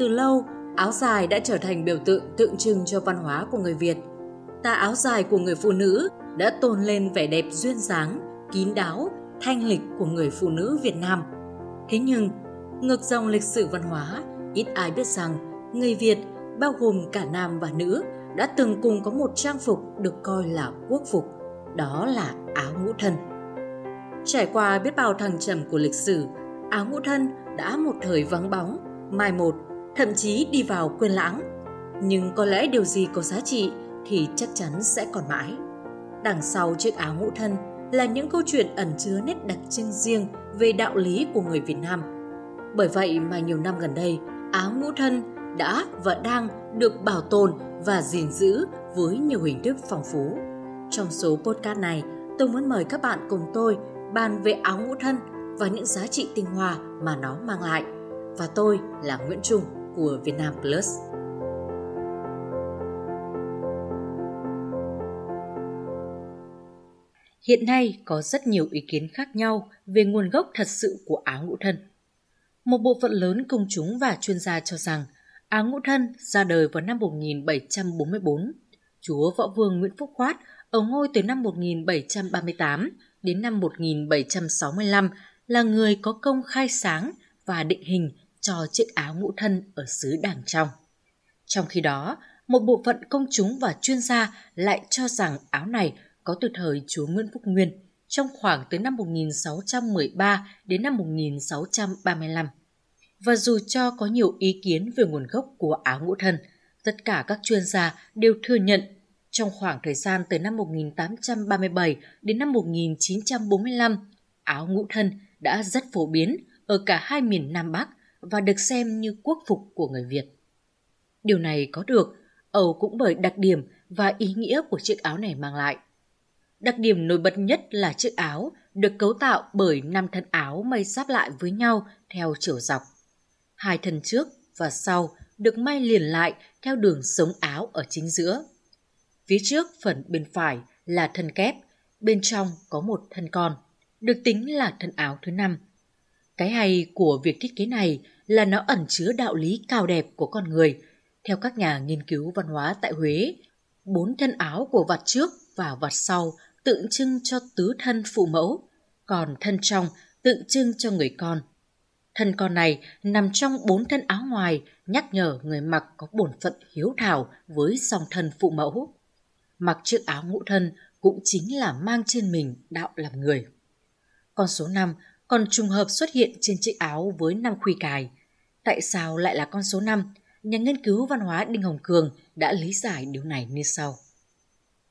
từ lâu, áo dài đã trở thành biểu tượng tượng trưng cho văn hóa của người Việt. Tà áo dài của người phụ nữ đã tôn lên vẻ đẹp duyên dáng, kín đáo, thanh lịch của người phụ nữ Việt Nam. Thế nhưng, ngược dòng lịch sử văn hóa, ít ai biết rằng người Việt, bao gồm cả nam và nữ, đã từng cùng có một trang phục được coi là quốc phục, đó là áo ngũ thân. Trải qua biết bao thăng trầm của lịch sử, áo ngũ thân đã một thời vắng bóng, mai một, thậm chí đi vào quên lãng. Nhưng có lẽ điều gì có giá trị thì chắc chắn sẽ còn mãi. Đằng sau chiếc áo ngũ thân là những câu chuyện ẩn chứa nét đặc trưng riêng về đạo lý của người Việt Nam. Bởi vậy mà nhiều năm gần đây, áo ngũ thân đã và đang được bảo tồn và gìn giữ với nhiều hình thức phong phú. Trong số podcast này, tôi muốn mời các bạn cùng tôi bàn về áo ngũ thân và những giá trị tinh hoa mà nó mang lại. Và tôi là Nguyễn Trung của Vietnam Plus. Hiện nay có rất nhiều ý kiến khác nhau về nguồn gốc thật sự của áo ngũ thân. Một bộ phận lớn công chúng và chuyên gia cho rằng áo ngũ thân ra đời vào năm 1744. Chúa Võ Vương Nguyễn Phúc Khoát ở ngôi từ năm 1738 đến năm 1765 là người có công khai sáng và định hình cho chiếc áo ngũ thân ở xứ Đàng Trong. Trong khi đó, một bộ phận công chúng và chuyên gia lại cho rằng áo này có từ thời chúa Nguyễn Phúc Nguyên trong khoảng từ năm 1613 đến năm 1635. Và dù cho có nhiều ý kiến về nguồn gốc của áo ngũ thân, tất cả các chuyên gia đều thừa nhận trong khoảng thời gian từ năm 1837 đến năm 1945, áo ngũ thân đã rất phổ biến ở cả hai miền Nam Bắc và được xem như quốc phục của người Việt. Điều này có được Âu cũng bởi đặc điểm và ý nghĩa của chiếc áo này mang lại. Đặc điểm nổi bật nhất là chiếc áo được cấu tạo bởi năm thân áo may sáp lại với nhau theo chiều dọc. Hai thân trước và sau được may liền lại theo đường sống áo ở chính giữa. Phía trước phần bên phải là thân kép, bên trong có một thân con, được tính là thân áo thứ năm. Cái hay của việc thiết kế này là nó ẩn chứa đạo lý cao đẹp của con người. Theo các nhà nghiên cứu văn hóa tại Huế, bốn thân áo của vạt trước và vạt sau tượng trưng cho tứ thân phụ mẫu, còn thân trong tượng trưng cho người con. Thân con này nằm trong bốn thân áo ngoài nhắc nhở người mặc có bổn phận hiếu thảo với song thân phụ mẫu. Mặc chiếc áo ngũ thân cũng chính là mang trên mình đạo làm người. Con số 5 còn trùng hợp xuất hiện trên chiếc áo với năm khuy cài. Tại sao lại là con số 5? Nhà nghiên cứu văn hóa Đinh Hồng Cường đã lý giải điều này như sau.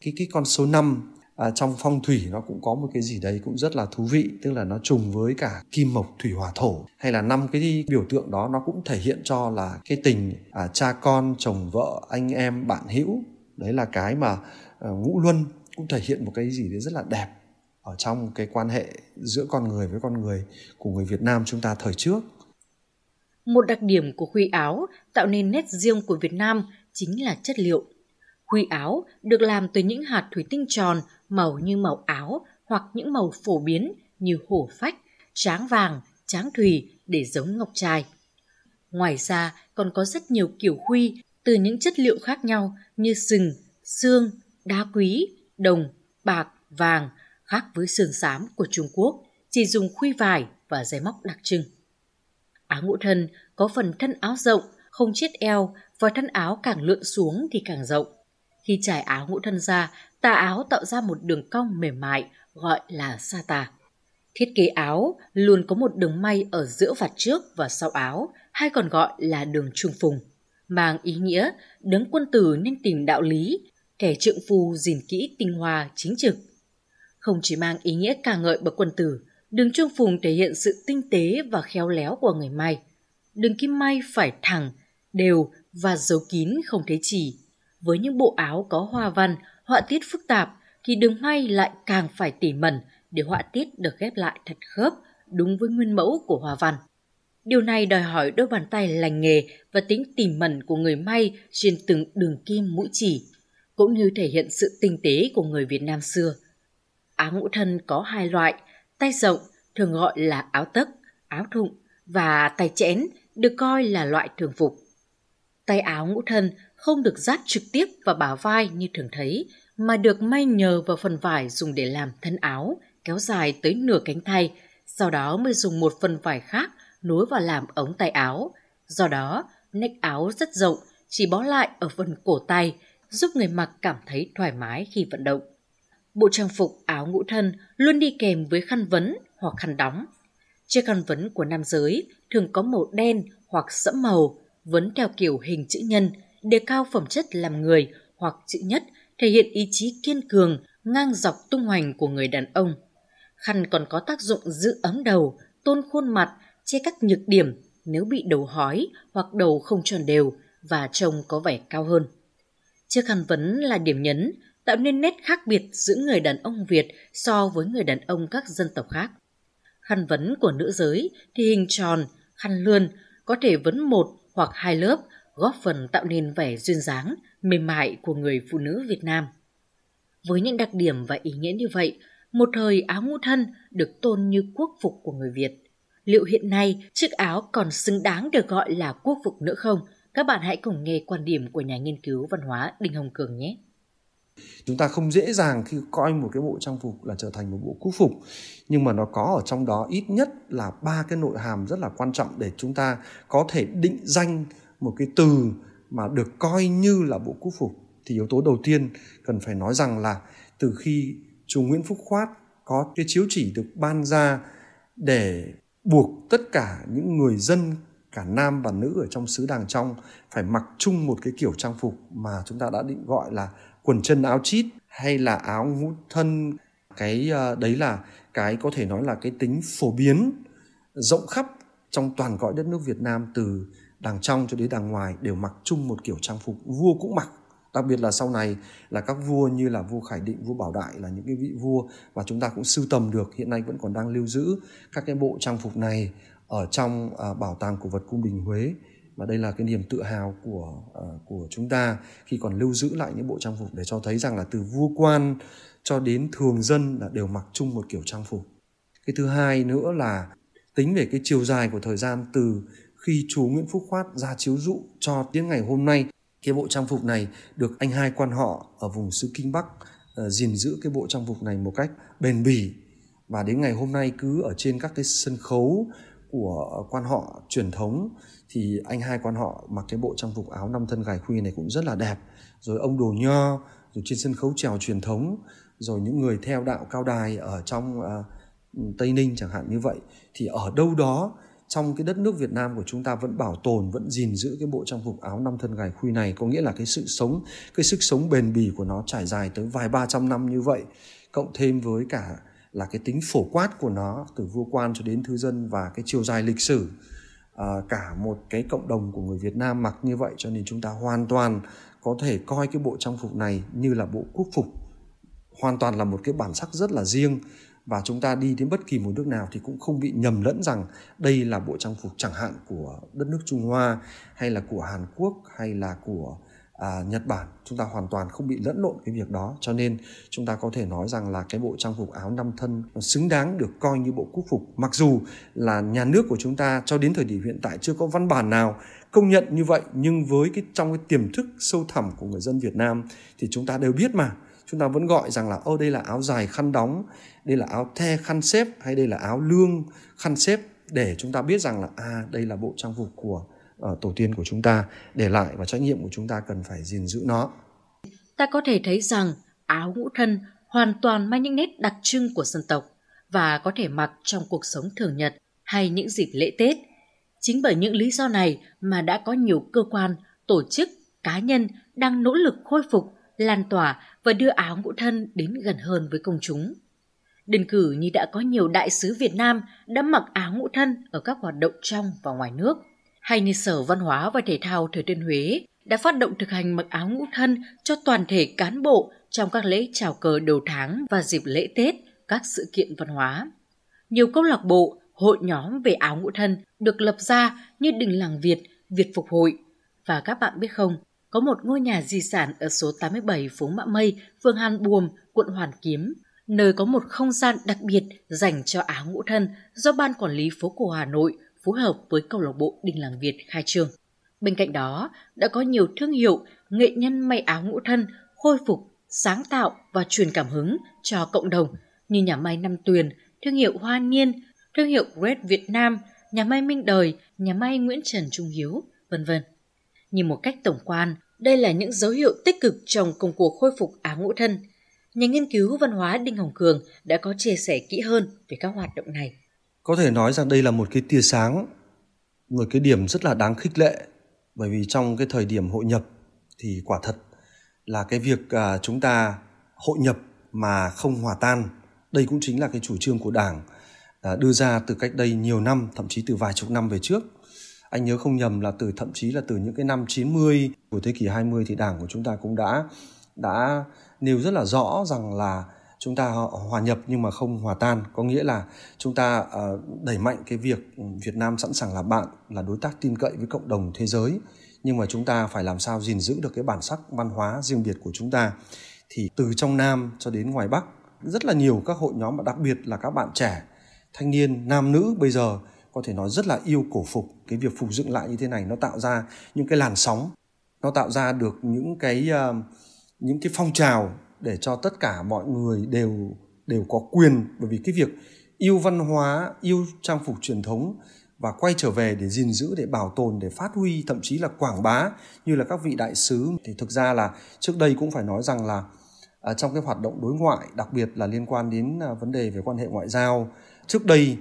Cái cái con số 5 à, trong phong thủy nó cũng có một cái gì đấy cũng rất là thú vị tức là nó trùng với cả kim mộc thủy hỏa thổ hay là năm cái biểu tượng đó nó cũng thể hiện cho là cái tình à, cha con chồng vợ anh em bạn hữu đấy là cái mà à, ngũ luân cũng thể hiện một cái gì đấy rất là đẹp ở trong cái quan hệ giữa con người với con người của người Việt Nam chúng ta thời trước. Một đặc điểm của khuy áo tạo nên nét riêng của Việt Nam chính là chất liệu. Khuy áo được làm từ những hạt thủy tinh tròn màu như màu áo hoặc những màu phổ biến như hổ phách, tráng vàng, tráng thủy để giống ngọc trai. Ngoài ra còn có rất nhiều kiểu khuy từ những chất liệu khác nhau như sừng, xương, đá quý, đồng, bạc, vàng khác với sườn xám của Trung Quốc chỉ dùng khuy vải và dây móc đặc trưng. Áo ngũ thân có phần thân áo rộng, không chiết eo và thân áo càng lượn xuống thì càng rộng. Khi trải áo ngũ thân ra, tà áo tạo ra một đường cong mềm mại gọi là sa tà. Thiết kế áo luôn có một đường may ở giữa vạt trước và sau áo, hay còn gọi là đường trung phùng, mang ý nghĩa đấng quân tử nên tìm đạo lý, kẻ trượng phu gìn kỹ tinh hoa chính trực. Không chỉ mang ý nghĩa ca ngợi bậc quân tử, đường chuông phùng thể hiện sự tinh tế và khéo léo của người may. Đường kim may phải thẳng, đều và giấu kín không thấy chỉ. Với những bộ áo có hoa văn họa tiết phức tạp thì đường may lại càng phải tỉ mẩn để họa tiết được ghép lại thật khớp đúng với nguyên mẫu của hoa văn. Điều này đòi hỏi đôi bàn tay lành nghề và tính tỉ mẩn của người may trên từng đường kim mũi chỉ, cũng như thể hiện sự tinh tế của người Việt Nam xưa. Áo ngũ thân có hai loại, tay rộng thường gọi là áo tấc, áo thụng và tay chén được coi là loại thường phục. Tay áo ngũ thân không được dát trực tiếp vào bả vai như thường thấy, mà được may nhờ vào phần vải dùng để làm thân áo, kéo dài tới nửa cánh tay, sau đó mới dùng một phần vải khác nối vào làm ống tay áo. Do đó, nách áo rất rộng, chỉ bó lại ở phần cổ tay, giúp người mặc cảm thấy thoải mái khi vận động. Bộ trang phục áo ngũ thân luôn đi kèm với khăn vấn hoặc khăn đóng. Chiếc khăn vấn của nam giới thường có màu đen hoặc sẫm màu, vấn theo kiểu hình chữ nhân, đề cao phẩm chất làm người hoặc chữ nhất thể hiện ý chí kiên cường, ngang dọc tung hoành của người đàn ông. Khăn còn có tác dụng giữ ấm đầu, tôn khuôn mặt, che các nhược điểm nếu bị đầu hói hoặc đầu không tròn đều và trông có vẻ cao hơn. Chiếc khăn vấn là điểm nhấn, tạo nên nét khác biệt giữa người đàn ông Việt so với người đàn ông các dân tộc khác. Khăn vấn của nữ giới thì hình tròn, khăn lươn, có thể vấn một hoặc hai lớp, góp phần tạo nên vẻ duyên dáng, mềm mại của người phụ nữ Việt Nam. Với những đặc điểm và ý nghĩa như vậy, một thời áo ngũ thân được tôn như quốc phục của người Việt. Liệu hiện nay chiếc áo còn xứng đáng được gọi là quốc phục nữa không? Các bạn hãy cùng nghe quan điểm của nhà nghiên cứu văn hóa Đinh Hồng Cường nhé. Chúng ta không dễ dàng khi coi một cái bộ trang phục là trở thành một bộ quốc phục, nhưng mà nó có ở trong đó ít nhất là ba cái nội hàm rất là quan trọng để chúng ta có thể định danh một cái từ mà được coi như là bộ quốc phục. Thì yếu tố đầu tiên cần phải nói rằng là từ khi chủ Nguyễn Phúc Khoát có cái chiếu chỉ được ban ra để buộc tất cả những người dân cả nam và nữ ở trong xứ đàng trong phải mặc chung một cái kiểu trang phục mà chúng ta đã định gọi là quần chân áo chít hay là áo ngũ thân. Cái ờ, đấy là cái có thể nói là cái tính phổ biến rộng khắp trong toàn cõi đất nước Việt Nam từ đàng trong cho đến đàng ngoài đều mặc chung một kiểu trang phục vua cũng mặc. Đặc biệt là sau này là các vua như là vua Khải Định, vua Bảo Đại là những cái vị vua mà chúng ta cũng sưu tầm được hiện nay vẫn còn đang lưu giữ các cái bộ trang phục này ở trong à, bảo tàng cổ vật cung đình Huế. Và đây là cái niềm tự hào của à, của chúng ta khi còn lưu giữ lại những bộ trang phục để cho thấy rằng là từ vua quan cho đến thường dân là đều mặc chung một kiểu trang phục. Cái thứ hai nữa là tính về cái chiều dài của thời gian từ khi chú Nguyễn Phúc Khoát ra chiếu dụ cho đến ngày hôm nay cái bộ trang phục này được anh hai quan họ ở vùng xứ Kinh Bắc uh, gìn giữ cái bộ trang phục này một cách bền bỉ. Và đến ngày hôm nay cứ ở trên các cái sân khấu của quan họ truyền thống thì anh hai quan họ mặc cái bộ trang phục áo năm thân gài khuy này cũng rất là đẹp. Rồi ông đồ nho rồi trên sân khấu trèo truyền thống rồi những người theo đạo cao đài ở trong uh, tây ninh chẳng hạn như vậy. Thì ở đâu đó trong cái đất nước Việt Nam của chúng ta vẫn bảo tồn vẫn gìn giữ cái bộ trang phục áo năm thân gài khuy này. Có nghĩa là cái sự sống cái sức sống bền bỉ của nó trải dài tới vài ba trăm năm như vậy. Cộng thêm với cả là cái tính phổ quát của nó từ vua quan cho đến thư dân và cái chiều dài lịch sử à, cả một cái cộng đồng của người Việt Nam mặc như vậy cho nên chúng ta hoàn toàn có thể coi cái bộ trang phục này như là bộ quốc phục. Hoàn toàn là một cái bản sắc rất là riêng và chúng ta đi đến bất kỳ một nước nào thì cũng không bị nhầm lẫn rằng đây là bộ trang phục chẳng hạn của đất nước Trung Hoa hay là của Hàn Quốc hay là của à, Nhật Bản chúng ta hoàn toàn không bị lẫn lộn cái việc đó. Cho nên chúng ta có thể nói rằng là cái bộ trang phục áo năm thân xứng đáng được coi như bộ quốc phục. Mặc dù là nhà nước của chúng ta cho đến thời điểm hiện tại chưa có văn bản nào công nhận như vậy nhưng với cái trong cái tiềm thức sâu thẳm của người dân Việt Nam thì chúng ta đều biết mà. Chúng ta vẫn gọi rằng là ô đây là áo dài khăn đóng đây là áo the khăn xếp hay đây là áo lương khăn xếp. Để chúng ta biết rằng là à đây là bộ trang phục của uh, tổ tiên của chúng ta để lại và trách nhiệm của chúng ta cần phải gìn giữ nó. Ta có thể thấy rằng áo ngũ thân hoàn toàn mang những nét đặc trưng của dân tộc và có thể mặc trong cuộc sống thường nhật hay những dịp lễ Tết. Chính bởi những lý do này mà đã có nhiều cơ quan, tổ chức, cá nhân đang nỗ lực khôi phục, lan tỏa và đưa áo ngũ thân đến gần hơn với công chúng. Đơn cử như đã có nhiều đại sứ Việt Nam đã mặc áo ngũ thân ở các hoạt động trong và ngoài nước – hay như Sở Văn hóa và Thể thao Thừa Thiên Huế đã phát động thực hành mặc áo ngũ thân cho toàn thể cán bộ trong các lễ chào cờ đầu tháng và dịp lễ Tết, các sự kiện văn hóa. Nhiều câu lạc bộ, hội nhóm về áo ngũ thân được lập ra như Đình Làng Việt, Việt Phục Hội. Và các bạn biết không, có một ngôi nhà di sản ở số 87 phố Mã Mây, phường Hàn Buồm, quận Hoàn Kiếm, nơi có một không gian đặc biệt dành cho áo ngũ thân do Ban Quản lý phố cổ Hà Nội phối hợp với câu lạc bộ Đình Làng Việt khai trương. Bên cạnh đó, đã có nhiều thương hiệu nghệ nhân may áo ngũ thân khôi phục, sáng tạo và truyền cảm hứng cho cộng đồng như nhà may Năm Tuyền, thương hiệu Hoa Niên, thương hiệu Red Việt Nam, nhà may Minh Đời, nhà may Nguyễn Trần Trung Hiếu, vân vân. Nhìn một cách tổng quan, đây là những dấu hiệu tích cực trong công cuộc khôi phục áo ngũ thân. Nhà nghiên cứu văn hóa Đinh Hồng Cường đã có chia sẻ kỹ hơn về các hoạt động này. Có thể nói rằng đây là một cái tia sáng, một cái điểm rất là đáng khích lệ bởi vì trong cái thời điểm hội nhập thì quả thật là cái việc à, chúng ta hội nhập mà không hòa tan đây cũng chính là cái chủ trương của đảng à, đưa ra từ cách đây nhiều năm thậm chí từ vài chục năm về trước. Anh nhớ không nhầm là từ thậm chí là từ những cái năm 90 của thế kỷ 20 thì đảng của chúng ta cũng đã đã nêu rất là rõ rằng là chúng ta hòa nhập nhưng mà không hòa tan. Có nghĩa là chúng ta ờ, đẩy mạnh cái việc Việt Nam sẵn sàng là bạn là đối tác tin cậy với cộng đồng thế giới. Nhưng mà chúng ta phải làm sao gìn giữ được cái bản sắc văn hóa riêng biệt của chúng ta. Thì từ trong Nam cho đến ngoài Bắc rất là nhiều các hội nhóm mà đặc biệt là các bạn trẻ thanh niên nam nữ bây giờ có thể nói rất là yêu cổ phục cái việc phục dựng lại như thế này. Nó tạo ra những cái làn sóng nó tạo ra được những cái uh, những cái phong trào để cho tất cả mọi người đều đều có quyền. Bởi vì cái việc yêu văn hóa yêu trang phục truyền thống và quay trở về để gìn giữ để bảo tồn để phát huy thậm chí là quảng bá như là các vị đại sứ thì thực ra là trước đây cũng phải nói rằng là à, trong cái hoạt động đối ngoại đặc biệt là liên quan đến à, vấn đề về quan hệ ngoại giao trước đây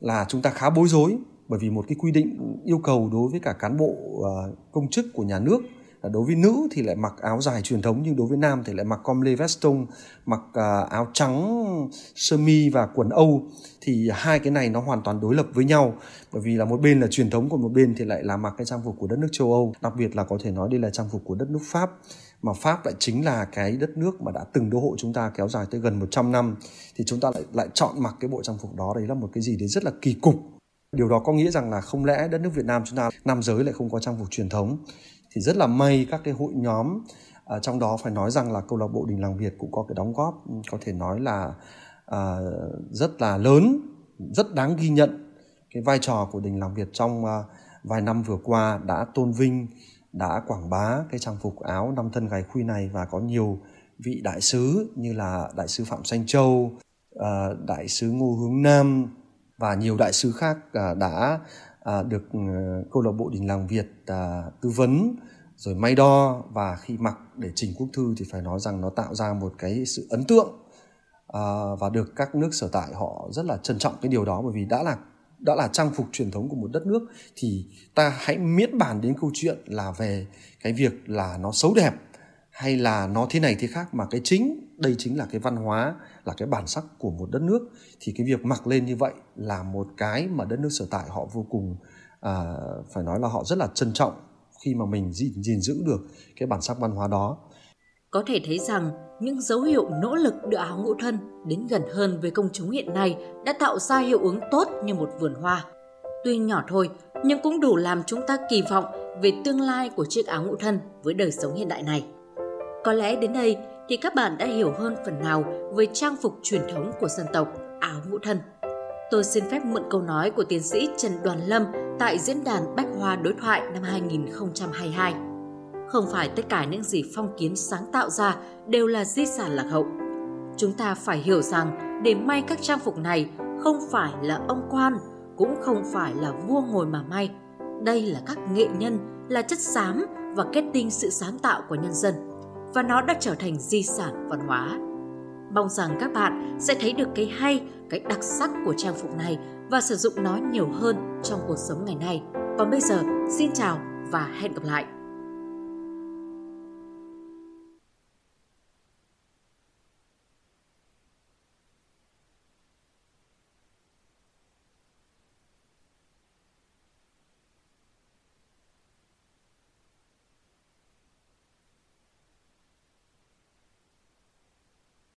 là chúng ta khá bối rối bởi vì một cái quy định yêu cầu đối với cả cán bộ à, công chức của nhà nước đối với nữ thì lại mặc áo dài truyền thống nhưng đối với nam thì lại mặc com lê veston mặc uh, áo trắng sơ mi và quần âu. Thì hai cái này nó hoàn toàn đối lập với nhau bởi vì là một bên là truyền thống còn một bên thì lại là mặc cái trang phục của đất nước châu âu. Đặc biệt là có thể nói đây là trang phục của đất nước pháp mà Pháp lại chính là cái đất nước mà đã từng đô hộ chúng ta kéo dài tới gần 100 năm. Thì chúng ta lại lại chọn mặc cái bộ trang phục đó đấy là một cái gì đấy rất là kỳ cục. Điều đó có nghĩa rằng là không lẽ đất nước Việt Nam chúng ta nam giới lại không có trang phục truyền thống? Thì rất là may các cái hội nhóm à, trong đó phải nói rằng là câu lạc bộ đình làng Việt cũng có cái đóng góp có thể nói là à, rất là lớn rất đáng ghi nhận. Cái vai trò của đình làng Việt trong à, vài năm vừa qua đã tôn vinh đã quảng bá cái trang phục áo năm thân gài khuy này và có nhiều vị đại sứ như là đại sứ Phạm Xanh Châu, à, đại sứ Ngô Hướng Nam và nhiều đại sứ khác à, đã à, được ừ, câu lạc bộ đình làng Việt à, tư vấn rồi may đo và khi mặc để trình quốc thư thì phải nói rằng nó tạo ra một cái sự ấn tượng à, và được các nước sở tại họ rất là trân trọng cái điều đó. Bởi vì đã là đã là trang phục truyền thống của một đất nước thì ta hãy miễn bàn đến câu chuyện là về cái việc là nó xấu đẹp hay là nó thế này thế khác mà cái chính đây chính là cái văn hóa là cái bản sắc của một đất nước thì cái việc mặc lên như vậy là một cái mà đất nước sở tại họ vô cùng à, phải nói là họ rất là trân trọng khi mà mình gìn, gìn giữ được cái bản sắc văn hóa đó có thể thấy rằng những dấu hiệu nỗ lực đưa áo ngũ thân đến gần hơn với công chúng hiện nay đã tạo ra hiệu ứng tốt như một vườn hoa. Tuy nhỏ thôi, nhưng cũng đủ làm chúng ta kỳ vọng về tương lai của chiếc áo ngũ thân với đời sống hiện đại này. Có lẽ đến đây thì các bạn đã hiểu hơn phần nào về trang phục truyền thống của dân tộc áo ngũ thân. Tôi xin phép mượn câu nói của tiến sĩ Trần Đoàn Lâm tại diễn đàn Bách Hoa Đối thoại năm 2022. Không phải tất cả những gì phong kiến sáng tạo ra đều là di sản lạc hậu. Chúng ta phải hiểu rằng để may các trang phục này không phải là ông quan, cũng không phải là vua ngồi mà may. Đây là các nghệ nhân, là chất xám và kết tinh sự sáng tạo của nhân dân và nó đã trở thành di sản văn hóa. Mong rằng các bạn sẽ thấy được cái hay, cái đặc sắc của trang phục này và sử dụng nó nhiều hơn trong cuộc sống ngày nay. Còn bây giờ, xin chào và hẹn gặp lại!